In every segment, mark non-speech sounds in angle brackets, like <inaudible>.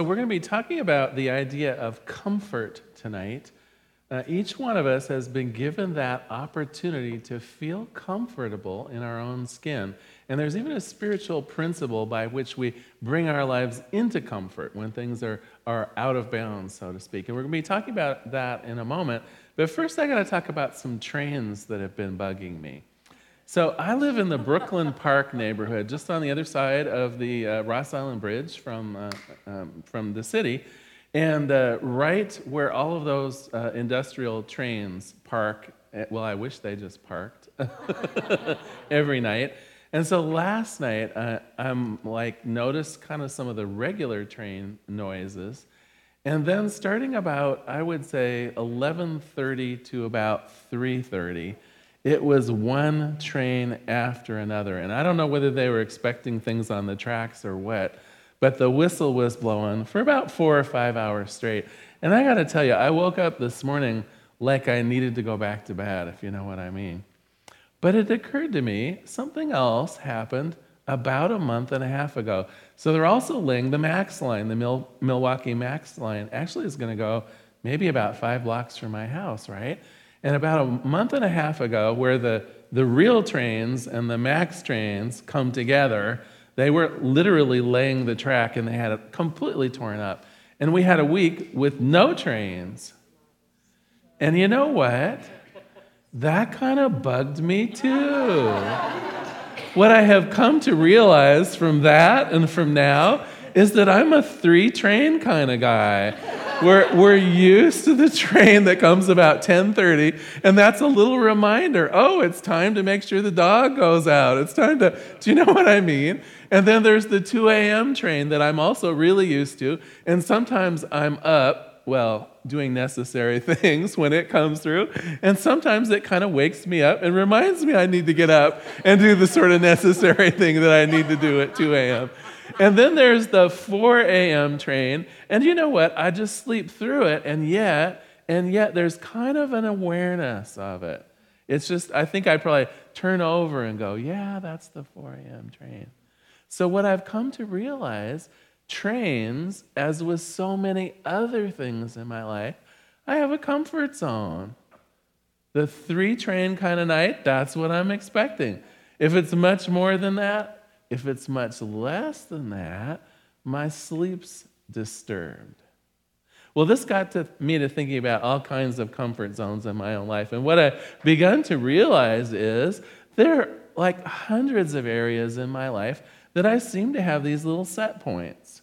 We're going to be talking about the idea of comfort tonight. Uh, each one of us has been given that opportunity to feel comfortable in our own skin. And there's even a spiritual principle by which we bring our lives into comfort when things are, are out of bounds, so to speak. And we're going to be talking about that in a moment. But first, I got to talk about some trains that have been bugging me. So I live in the Brooklyn Park neighborhood, just on the other side of the uh, Ross Island Bridge from, uh, um, from the city. And uh, right where all of those uh, industrial trains park, eh, well, I wish they just parked <laughs> every night. And so last night, uh, I'm like, noticed kind of some of the regular train noises. And then starting about, I would say, 11:30 to about 3:30, it was one train after another. And I don't know whether they were expecting things on the tracks or what, but the whistle was blowing for about four or five hours straight. And I got to tell you, I woke up this morning like I needed to go back to bed, if you know what I mean. But it occurred to me something else happened about a month and a half ago. So they're also laying the Max line, the Mil- Milwaukie Max line. Actually, is going to go maybe about five blocks from my house, right? And about a month and a half ago, where the, the real trains and the MAX trains come together, they were literally laying the track and they had it completely torn up. And we had a week with no trains. And you know what? That kind of bugged me too. what I have come to realize from that and from now is that I'm a three train kind of guy we're, we're used to the train that comes about 10:30, and that's a little reminder. Oh, it's time to make sure the dog goes out. It's time to. Do you know what I mean? And then there's the 2 a.m. train that I'm also really used to, and sometimes I'm up, well, doing necessary <laughs> things when it comes through, and sometimes it kind of wakes me up and reminds me I need to get up and do the sort of necessary <laughs> thing that I need to do at 2 a.m. And then there's the 4 a.m. train. And you know what? I just sleep through it. And yet, and yet there's kind of an awareness of it. It's just, I think I probably turn over and go, yeah, that's the 4 a.m. train. So, what I've come to realize, trains, as with so many other things in my life, I have a comfort zone. The three train kind of night, that's what I'm expecting. If it's much more than that, if it's much less than that, my sleep's disturbed. Well, this got to me to thinking about all kinds of comfort zones in my own life. And what I've begun to realize is there are like hundreds of areas in my life that I seem to have these little set points.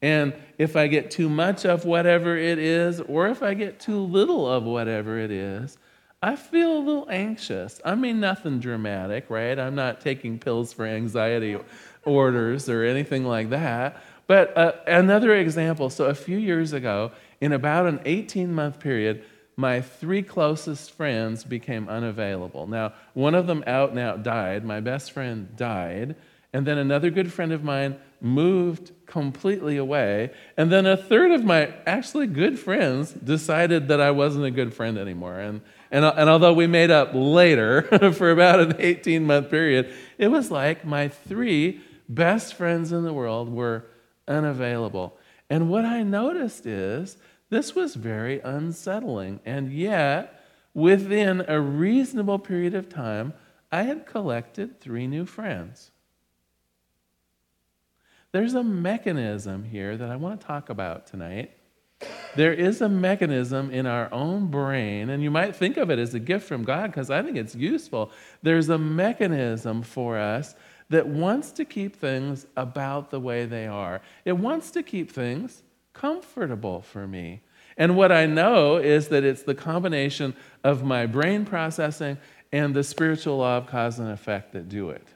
And if I get too much of whatever it is, or if I get too little of whatever it is, I feel a little anxious. I mean, nothing dramatic, right? I'm not taking pills for anxiety orders or anything like that. But uh, another example so, a few years ago, in about an 18 month period, my three closest friends became unavailable. Now, one of them out and out died. My best friend died. And then another good friend of mine moved completely away. And then a third of my actually good friends decided that I wasn't a good friend anymore. And, and, uh, and although we made up later <laughs> for about an 18 month period, it was like my three best friends in the world were unavailable. And what I noticed is this was very unsettling. And yet, within a reasonable period of time, I had collected three new friends. There's a mechanism here that I want to talk about tonight. There is a mechanism in our own brain, and you might think of it as a gift from God because I think it's useful. There's a mechanism for us that wants to keep things about the way they are, it wants to keep things comfortable for me. And what I know is that it's the combination of my brain processing and the spiritual law of cause and effect that do it.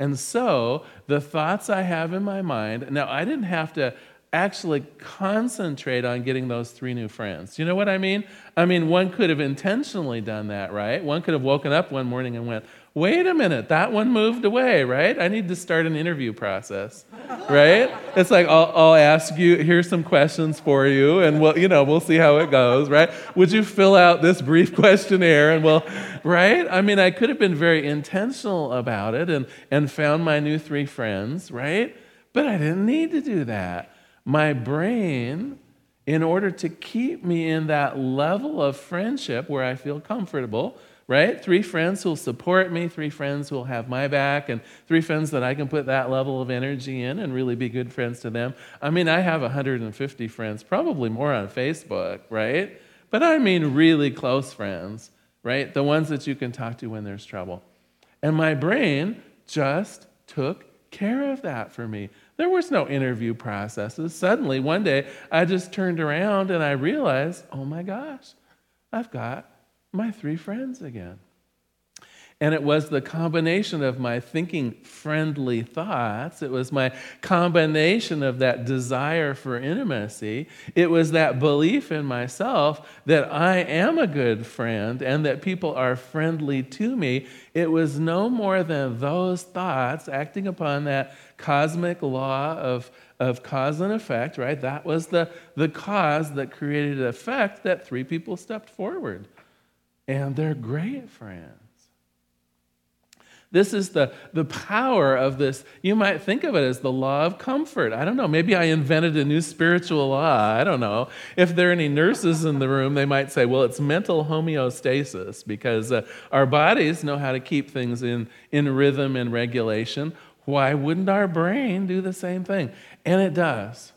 And so the thoughts I have in my mind, now I didn't have to actually concentrate on getting those three new friends. You know what I mean? I mean, one could have intentionally done that, right? One could have woken up one morning and went, wait a minute, that one moved away, right? I need to start an interview process, right? It's like, I'll, I'll ask you, here's some questions for you, and we'll, you know, we'll see how it goes, right? Would you fill out this brief questionnaire? And we'll, right? I mean, I could have been very intentional about it and, and found my new three friends, right? But I didn't need to do that. My brain, in order to keep me in that level of friendship where I feel comfortable, right? Three friends who'll support me, three friends who'll have my back, and three friends that I can put that level of energy in and really be good friends to them. I mean, I have 150 friends, probably more on Facebook, right? But I mean really close friends, right? The ones that you can talk to when there's trouble. And my brain just took care of that for me. There was no interview processes. Suddenly, one day, I just turned around and I realized, oh my gosh, I've got my three friends again. And it was the combination of my thinking friendly thoughts. It was my combination of that desire for intimacy. It was that belief in myself that I am a good friend and that people are friendly to me. It was no more than those thoughts acting upon that cosmic law of, of cause and effect, right? That was the, the cause that created effect that three people stepped forward. And they're great friends. This is the, the power of this. You might think of it as the law of comfort. I don't know. Maybe I invented a new spiritual law. I don't know. If there are any nurses in the room, they might say, well, it's mental homeostasis because uh, our bodies know how to keep things in, in rhythm and regulation. Why wouldn't our brain do the same thing? And it does.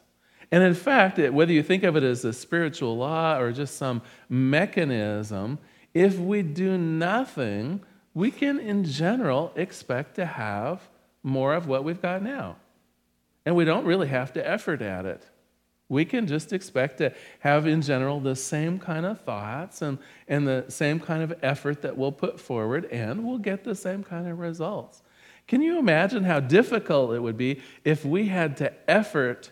And in fact, it, whether you think of it as a spiritual law or just some mechanism, if we do nothing, we can, in general, expect to have more of what we've got now. And we don't really have to effort at it. We can just expect to have, in general, the same kind of thoughts and, and the same kind of effort that we'll put forward, and we'll get the same kind of results. Can you imagine how difficult it would be if we had to effort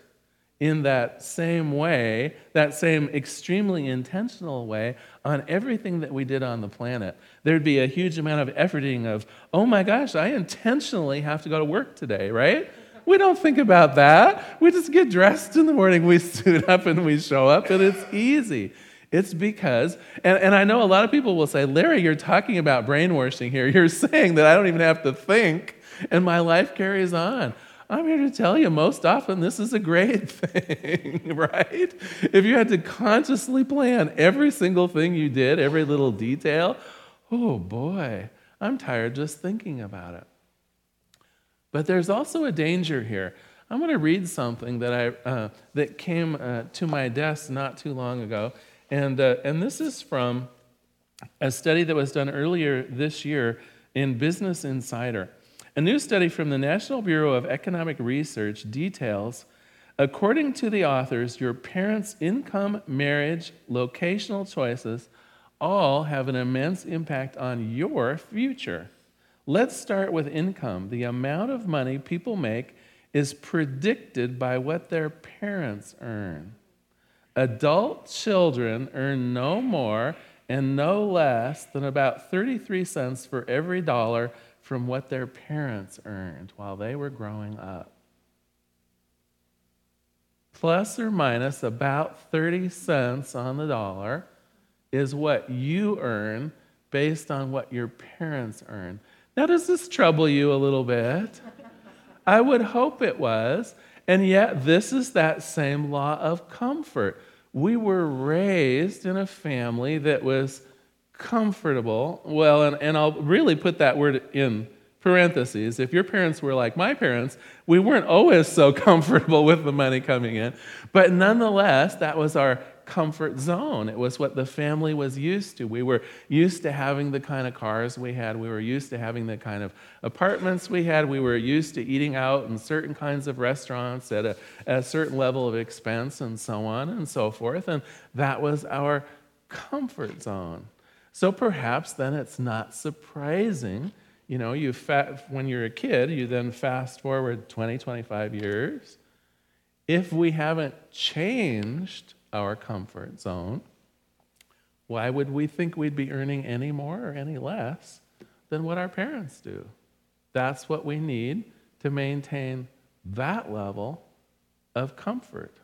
in that same way, that same extremely intentional way, on everything that we did on the planet. There'd be a huge amount of efforting of, oh my gosh, I intentionally have to go to work today, right? We don't think about that. We just get dressed in the morning, we suit up, and we show up, and it's easy. It's because, and, and I know a lot of people will say, Larry, you're talking about brainwashing here. You're saying that I don't even have to think, and my life carries on. I'm here to tell you most often this is a great <laughs> thing, <laughs> right? If you had to consciously plan every single thing you did, every little detail, oh boy, I'm tired just thinking about it. But there's also a danger here. I'm going to read something that, I, uh, that came uh, to my desk not too long ago. And, uh, and this is from a study that was done earlier this year in Business Insider. A new study from the National Bureau of Economic Research details according to the authors, your parents' income, marriage, locational choices all have an immense impact on your future. Let's start with income. The amount of money people make is predicted by what their parents earn. Adult children earn no more and no less than about 33 cents for every dollar from what their parents earned while they were growing up. Plus or minus about 30 cents on the dollar is what you earn based on what your parents earn. Now, does this trouble you a little bit? I would hope it was. And yet, this is that same law of comfort. We were raised in a family that was comfortable. Well, and, and I'll really put that word in parentheses. If your parents were like my parents, we weren't always so <laughs> comfortable with the money coming in. But nonetheless, that was our comfort zone. It was what the family was used to. We were used to having the kind of cars we had. We were used to having the kind of apartments we had. We were used to eating out in certain kinds of restaurants at a, at a certain level of expense and so on and so forth. And that was our comfort zone. So perhaps then it's not surprising, you know, you fa- when you're a kid, you then fast forward 20, 25 years. If we haven't changed our comfort zone, why would we think we'd be earning any more or any less than what our parents do? That's what we need to maintain that level of comfort.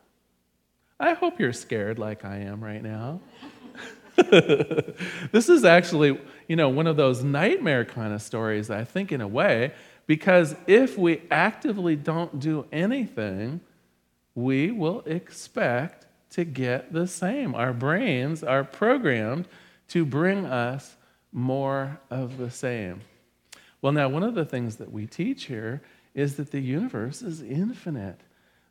I hope you're scared like I am right now. <laughs> this is actually, you know, one of those nightmare kind of stories, I think, in a way, because if we actively don't do anything, we will expect to get the same. Our brains are programmed to bring us more of the same. Well, now, one of the things that we teach here is that the universe is infinite,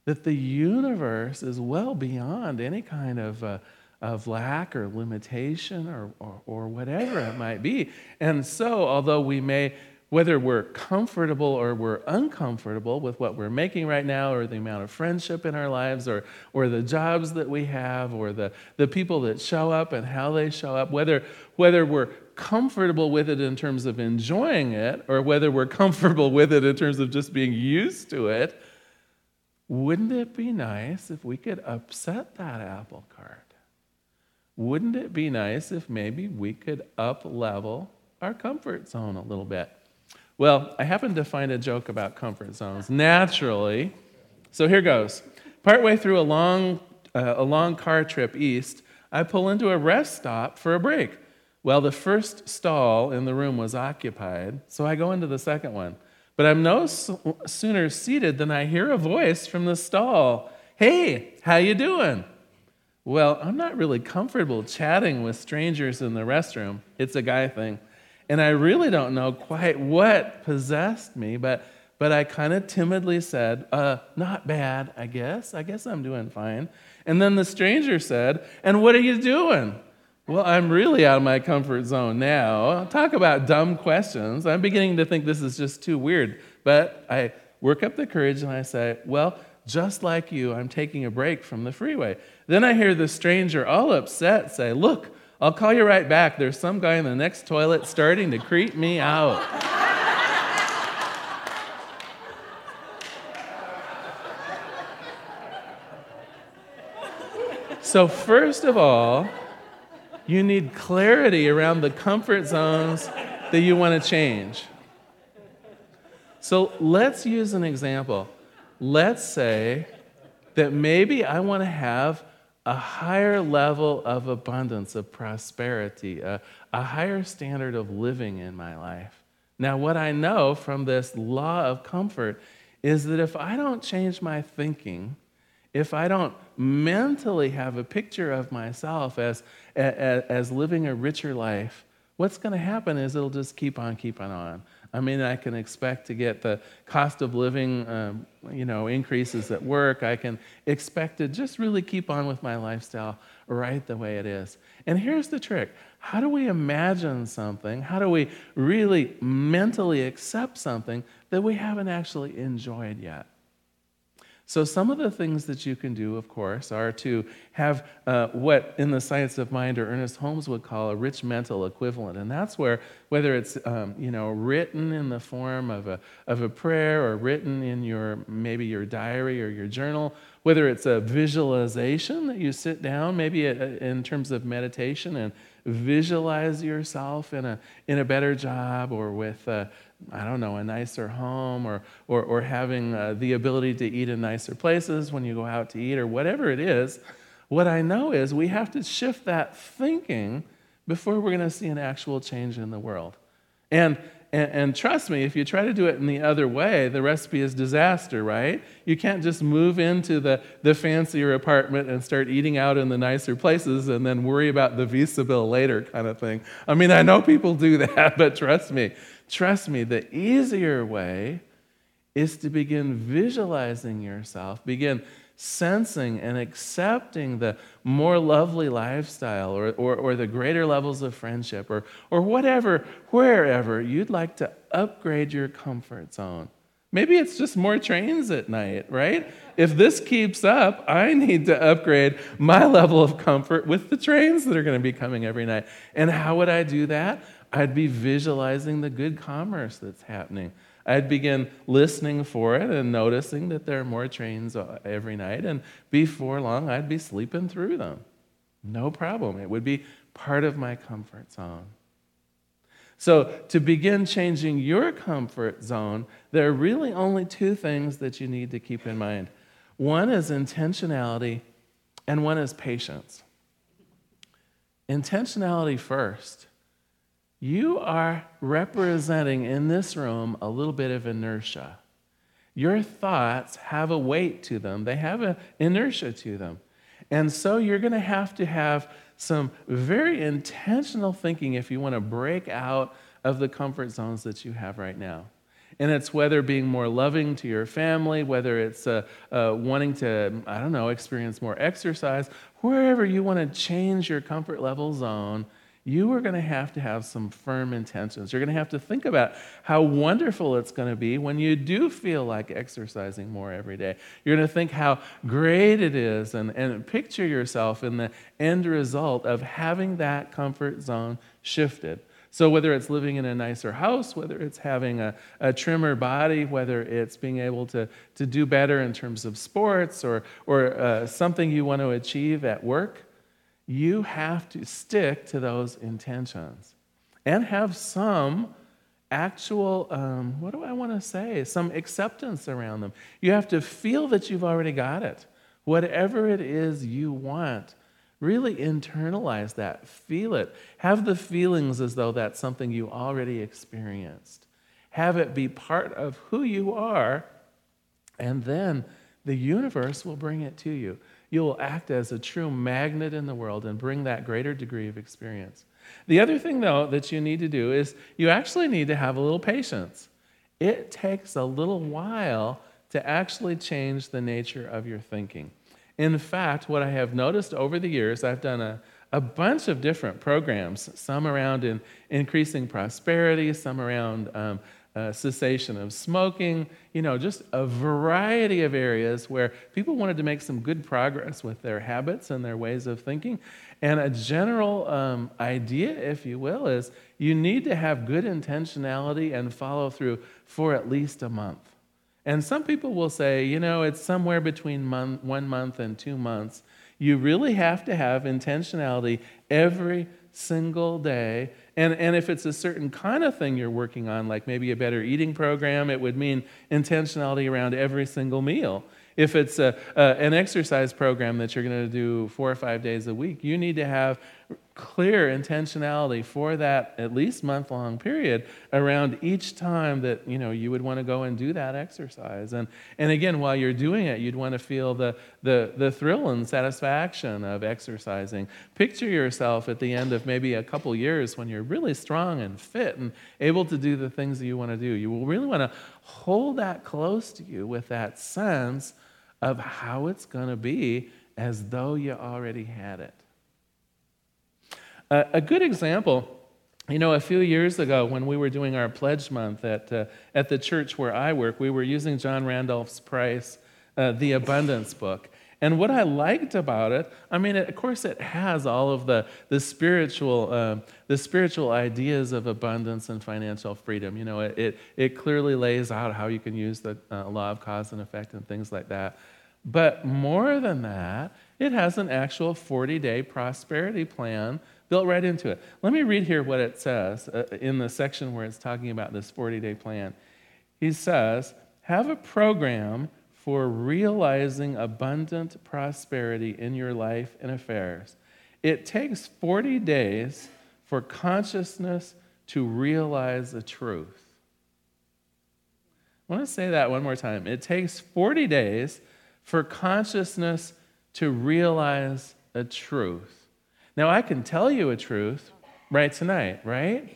that the universe is well beyond any kind of. Uh, of lack or limitation or, or, or whatever it might be. And so, although we may whether we're comfortable or we're uncomfortable with what we're making right now, or the amount of friendship in our lives, or, or the jobs that we have, or the, the people that show up and how they show up, whether, whether we're comfortable with it in terms of enjoying it, or whether we're comfortable with it in terms of just being used to it, wouldn't it be nice if we could upset that apple cart? Wouldn't it be nice if maybe we could up level our comfort zone a little bit? Well, I happened to find a joke about comfort zones naturally. So here goes. Partway through a long, uh, a long car trip east, I pull into a rest stop for a break. Well, the first stall in the room was occupied, so I go into the second one. But I'm no sooner seated than I hear a voice from the stall. Hey, how you doing? Well, I'm not really comfortable chatting with strangers in the restroom. It's a guy thing. And I really don't know quite what possessed me, but, but I kind of timidly said, uh, Not bad, I guess. I guess I'm doing fine. And then the stranger said, And what are you doing? Well, I'm really out of my comfort zone now. Talk about dumb questions. I'm beginning to think this is just too weird. But I work up the courage and I say, Well, just like you, I'm taking a break from the freeway. Then I hear the stranger, all upset, say, Look, I'll call you right back. There's some guy in the next toilet starting to creep me out. so, first of all, you need clarity around the comfort zones that you want to change. So, let's use an example. Let's say that maybe I want to have a higher level of abundance, of prosperity, a, a higher standard of living in my life. Now, what I know from this law of comfort is that if I don't change my thinking, if I don't mentally have a picture of myself as, as, as living a richer life, what's going to happen is it'll just keep on keeping on. I mean, I can expect to get the cost of living, um, you know, increases at work. I can expect to just really keep on with my lifestyle right the way it is. And here's the trick how do we imagine something? How do we really mentally accept something that we haven't actually enjoyed yet? So, some of the things that you can do, of course, are to have uh, what in the science of mind or Ernest Holmes would call a rich mental equivalent. And that's where, whether it's um, you know, written in the form of a, of a prayer or written in your maybe your diary or your journal, whether it's a visualization that you sit down, maybe a, in terms of meditation and visualize yourself in a, in a better job or with. Uh, I don't know, a nicer home or, or, or having uh, the ability to eat in nicer places when you go out to eat or whatever it is, what I know is we have to shift that thinking before we're going to see an actual change in the world. And, and, and, trust me, if you try to do it in the other way, the recipe is disaster, right? You can't just move into the, the fancier apartment and start eating out in the nicer places and then worry about the visa bill later, kind of thing. I mean, I know people do <laughs> that, but trust me, Trust me, the easier way is to begin visualizing yourself, begin sensing and accepting the more lovely lifestyle or, or, or, the greater levels of friendship or, or whatever, wherever you'd like to upgrade your comfort zone. Maybe it's just more trains at night, right? If this keeps up, I need to upgrade my level of comfort with the trains that are going to be coming every night. And how would I do that? I'd be visualizing the good commerce that's happening. I'd begin listening for it and noticing that there are more trains uh, every night. And before long, I'd be sleeping through them. No problem. It would be part of my comfort zone. So, to begin changing your comfort zone, there are really only two things that you need to keep in mind one is intentionality, and one is patience. Intentionality first you are representing in this room a little bit of inertia. Your thoughts have a weight to them, they have an inertia to them. And so you're going to have to have some very intentional thinking if you want to break out of the comfort zones that you have right now. And it's whether being more loving to your family, whether it's uh, uh, wanting to, I don't know, experience more exercise, wherever you want to change your comfort level zone, you are going to have to have some firm intentions. You're going to have to think about how wonderful it's going to be when you do feel like exercising more every day. You're going to think how great it is and, and picture yourself in the end result of having that comfort zone shifted. So, whether it's living in a nicer house, whether it's having a, a trimmer body, whether it's being able to, to do better in terms of sports or, or uh, something you want to achieve at work, you have to stick to those intentions and have some actual, um, what do I want to say, some acceptance around them. You have to feel that you've already got it. Whatever it is you want, Really internalize that, feel it. Have the feelings as though that's something you already experienced. Have it be part of who you are, and then the universe will bring it to you. You will act as a true magnet in the world and bring that greater degree of experience. The other thing, though, that you need to do is you actually need to have a little patience. It takes a little while to actually change the nature of your thinking. In fact, what I have noticed over the years, I've done a, a bunch of different programs, some around in increasing prosperity, some around um, uh, cessation of smoking, you know, just a variety of areas where people wanted to make some good progress with their habits and their ways of thinking. And a general um, idea, if you will, is you need to have good intentionality and follow through for at least a month. And some people will say, you know, it's somewhere between one month and two months. You really have to have intentionality every single day. And, and if it's a certain kind of thing you're working on, like maybe a better eating program, it would mean intentionality around every single meal. If it's a, an exercise program that you're going to do four or five days a week, you need to have clear intentionality for that at least month long period around each time that you know you would want to go and do that exercise. And and again while you're doing it you'd want to feel the the the thrill and satisfaction of exercising. Picture yourself at the end of maybe a couple years when you're really strong and fit and able to do the things that you want to do. You will really want to hold that close to you with that sense of how it's going to be as though you already had it a good example, you know, a few years ago when we were doing our pledge month at, uh, at the church where I work, we were using John Randolph's Price, uh, The Abundance Book. And what I liked about it, I mean, of course, it has all of the, the, spiritual, uh, the spiritual ideas of abundance and financial freedom. You know, it, it, it clearly lays out how you can use the uh, law of cause and effect and things like that. But more than that, it has an actual 40 day prosperity plan built right into it. Let me read here what it says uh, in the section where it's talking about this 40 day plan. He says, Have a program for realizing abundant prosperity in your life and affairs. It takes 40 days for consciousness to realize the truth. I want to say that one more time. It takes 40 days for consciousness to realize a truth. Now, I can tell you a truth right tonight, right?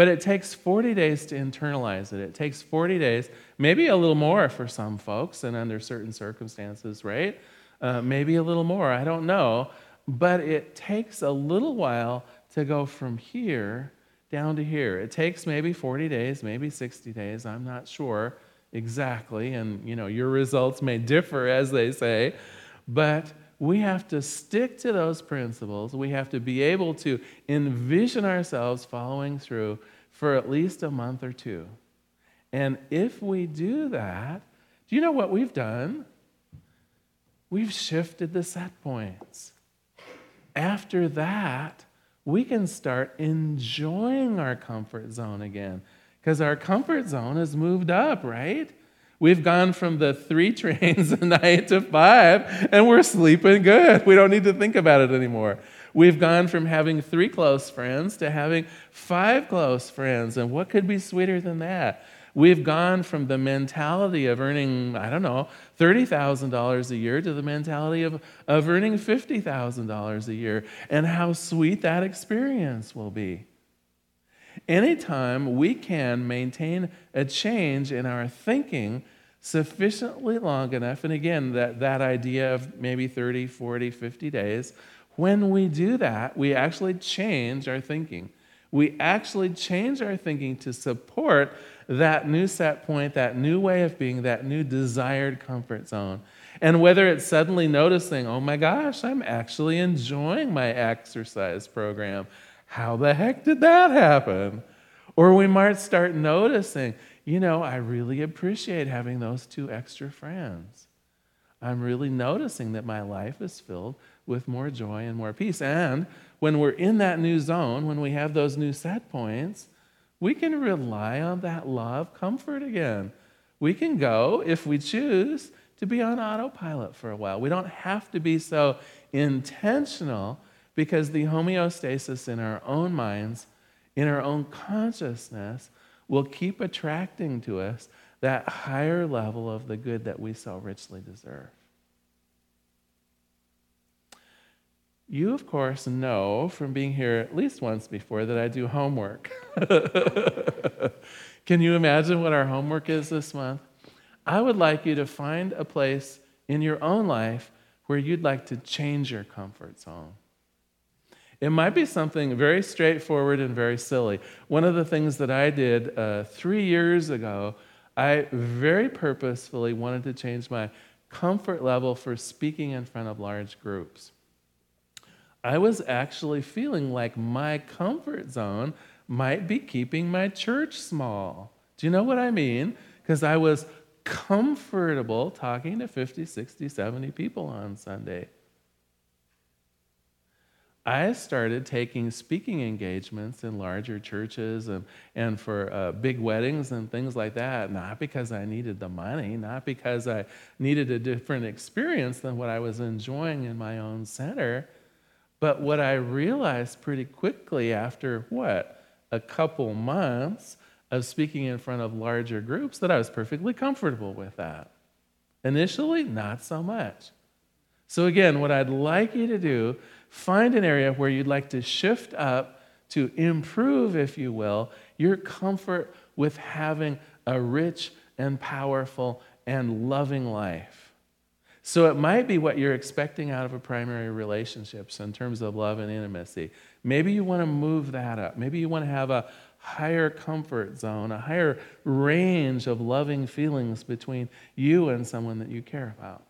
But it takes 40 days to internalize it. It takes 40 days, maybe a little more for some folks and under certain circumstances, right? Uh, maybe a little more, I don't know. But it takes a little while to go from here down to here. It takes maybe 40 days, maybe 60 days, I'm not sure exactly. And, you know, your results may differ, as they say. But we have to stick to those principles. We have to be able to envision ourselves following through for at least a month or two. And if we do that, do you know what we've done? We've shifted the set points. After that, we can start enjoying our comfort zone again because our comfort zone has moved up, right? We've gone from the three <laughs> trains a night to five, and we're sleeping good. We don't need to think about it anymore. We've gone from having three close friends to having five close friends. And what could be sweeter than that? We've gone from the mentality of earning, I don't know, $30,000 a year to the mentality of, of earning $50,000 a year and how sweet that experience will be. Anytime we can maintain a change in our thinking sufficiently long enough, and again, that, that idea of maybe 30, 40, 50 days, when we do that, we actually change our thinking. We actually change our thinking to support that new set point, that new way of being, that new desired comfort zone. And whether it's suddenly noticing, oh my gosh, I'm actually enjoying my exercise program. How the heck did that happen? Or we might start noticing, you know, I really appreciate having those two extra friends. I'm really noticing that my life is filled with more joy and more peace. And when we're in that new zone, when we have those new set points, we can rely on that love comfort again. We can go, if we choose, to be on autopilot for a while. We don't have to be so intentional because the homeostasis in our own minds, in our own consciousness, will keep attracting to us that higher level of the good that we so richly deserve. You, of course, know from being here at least once before that I do homework. <laughs> Can you imagine what our homework is this month? I would like you to find a place in your own life where you'd like to change your comfort zone. It might be something very straightforward and very silly. One of the things that I did uh, three years ago, I very purposefully wanted to change my comfort level for speaking in front of large groups. I was actually feeling like my comfort zone might be keeping my church small. Do you know what I mean? Because I was comfortable talking to 50, 60, 70 people on Sunday. I started taking speaking engagements in larger churches and, and for uh, big weddings and things like that, not because I needed the money, not because I needed a different experience than what I was enjoying in my own center but what I realized pretty quickly after what? A couple months of speaking in front of larger groups that I was perfectly comfortable with that. Initially, not so much. So, again, what I'd like you to do, find an area where you'd like to shift up to improve, if you will, your comfort with having a rich and powerful and loving life. So it might be what you're expecting out of a primary relationships in terms of love and intimacy. Maybe you want to move that up. Maybe you want to have a higher comfort zone, a higher range of loving feelings between you and someone that you care about.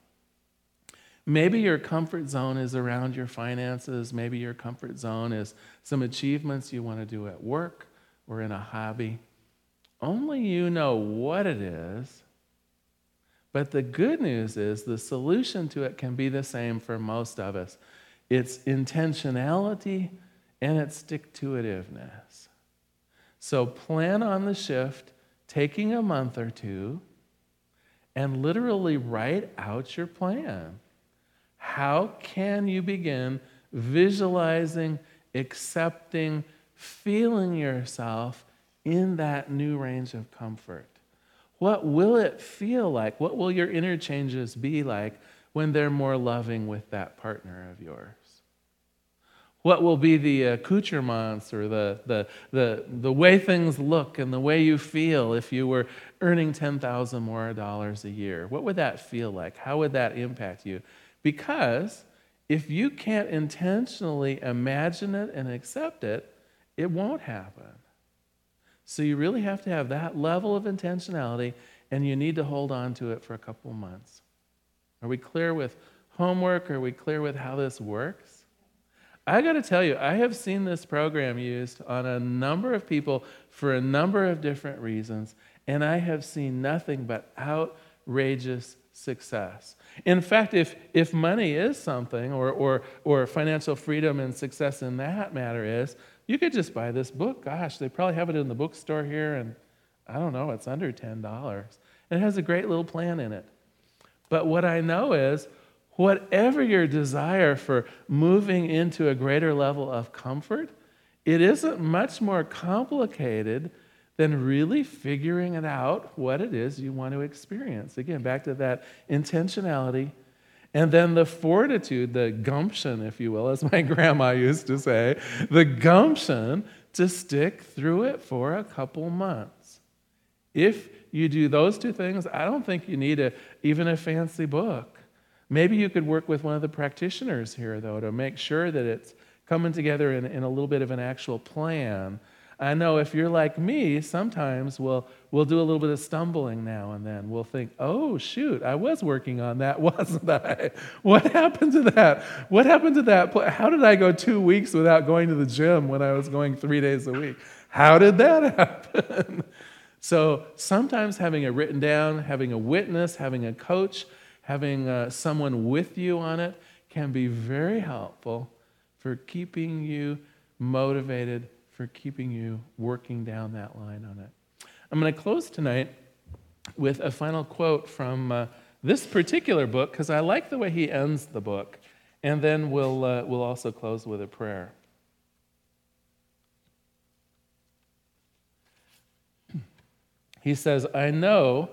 Maybe your comfort zone is around your finances. Maybe your comfort zone is some achievements you want to do at work or in a hobby. Only you know what it is but the good news is the solution to it can be the same for most of us it's intentionality and it's stick to itiveness. So plan on the shift, taking a month or two, and literally write out your plan. How can you begin visualizing, accepting, feeling yourself in that new range of comfort? What will it feel like? What will your interchanges be like when they're more loving with that partner of yours? What will be the accoutrements or the, the, the, the way things look and the way you feel if you were earning 10000 more dollars a year? What would that feel like? How would that impact you? Because if you can't intentionally imagine it and accept it, it won't happen. So you really have to have that level of intentionality, and you need to hold on to it for a couple months. Are we clear with homework? Are we clear with how this works? I got to tell you, I have seen this program used on a number of people for a number of different reasons, and I have seen nothing but outrageous success. In fact, if, if money is something, or, or, or financial freedom and success in that matter is, you could just buy this book. Gosh, they probably have it in the bookstore here, and I don't know, it's under $10. And it has a great little plan in it. But what I know is, whatever your desire for moving into a greater level of comfort, it isn't much more complicated then really figuring it out what it is you want to experience. Again, back to that intentionality. And then the fortitude, the gumption, if you will, as my <laughs> grandma used to say, the gumption to stick through it for a couple months. If you do those two things, I don't think you need a, even a fancy book. Maybe you could work with one of the practitioners here, though, to make sure that it's coming together in, in a little bit of an actual plan I know if you're like me, sometimes we'll, we'll do a little bit of stumbling now and then. We'll think, oh, shoot, I was working on that, <laughs> wasn't I? What happened to that? What happened to that? How did I go two weeks without going to the gym when I was going three days a week? How did that <laughs> happen? so sometimes having it written down, having a witness, having a coach, having uh, someone with you on it can be very helpful for keeping you motivated for keeping you working down that line on it. I'm going to close tonight with a final quote from uh, this particular book because I like the way he ends the book. And then we'll, uh, we'll also close with a prayer. <clears throat> He says, I know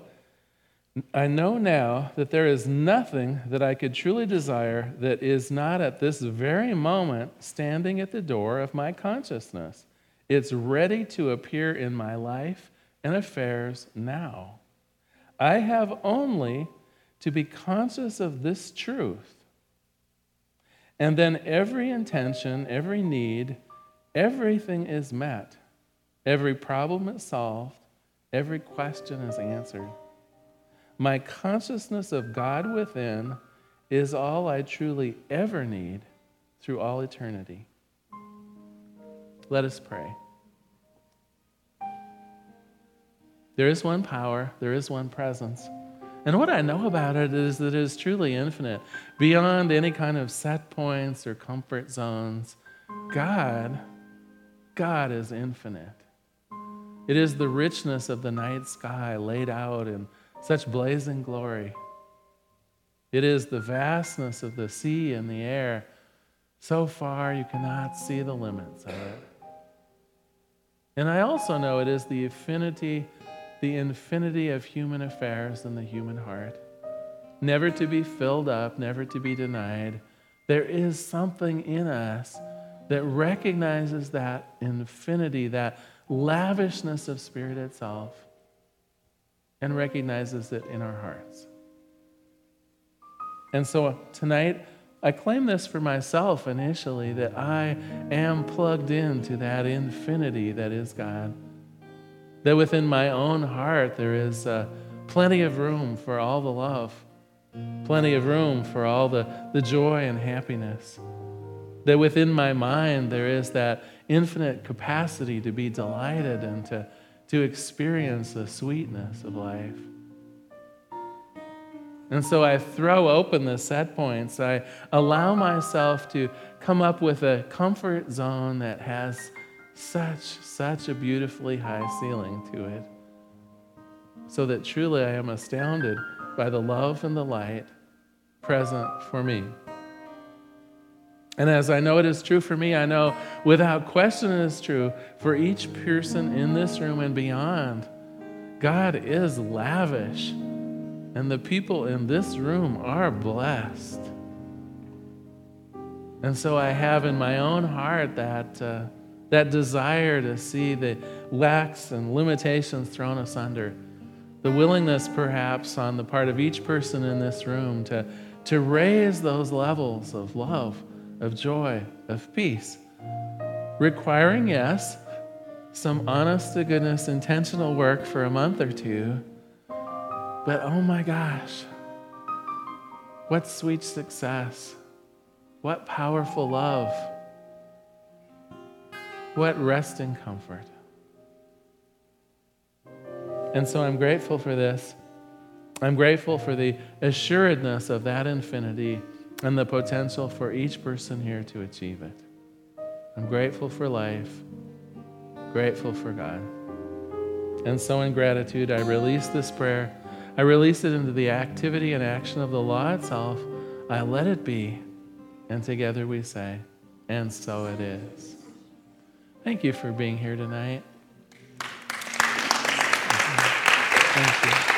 I know now that there is nothing that I could truly desire that is not at this very moment standing at the door of my consciousness. It's ready to appear in my life and affairs now. I have only to be conscious of this truth. And then every intention, every need, everything is met. Every problem is solved. Every question is answered. My consciousness of God within is all I truly ever need through all eternity. Let us pray. There is one power, there is one presence. And what I know about it is that it is truly infinite, beyond any kind of set points or comfort zones. God, God is infinite. It is the richness of the night sky laid out in such blazing glory. It is the vastness of the sea and the air, so far you cannot see the limits of it. And I also know it is the infinity, the infinity of human affairs in the human heart, never to be filled up, never to be denied. There is something in us that recognizes that infinity, that lavishness of Spirit itself, and recognizes it in our hearts. And so tonight, I claim this for myself initially that I am plugged into that infinity that is God. That within my own heart there is uh, plenty of room for all the love, plenty of room for all the, the joy and happiness. That within my mind there is that infinite capacity to be delighted and to, to experience the sweetness of life. And so I throw open the set points. I allow myself to come up with a comfort zone that has such, such a beautifully high ceiling to it. So that truly I am astounded by the love and the light present for me. And as I know it is true for me, I know without question it is true for each person in this room and beyond. God is lavish and the people in this room are blessed. And so I have in my own heart that, uh, that desire to see the lacks and limitations thrown asunder. The willingness, perhaps, on the part of each person in this room to, to raise those levels of love, of joy, of peace. Requiring, yes, some honest to goodness intentional work for a month or two but oh my gosh, what sweet success. What powerful love. What rest and comfort. And so I'm grateful for this. I'm grateful for the assuredness of that infinity and the potential for each person here to achieve it. I'm grateful for life, grateful for God. And so, in gratitude, I release this prayer I release it into the activity and action of the law itself. I let it be. And together we say, and so it is. Thank you for being here tonight. Thank you.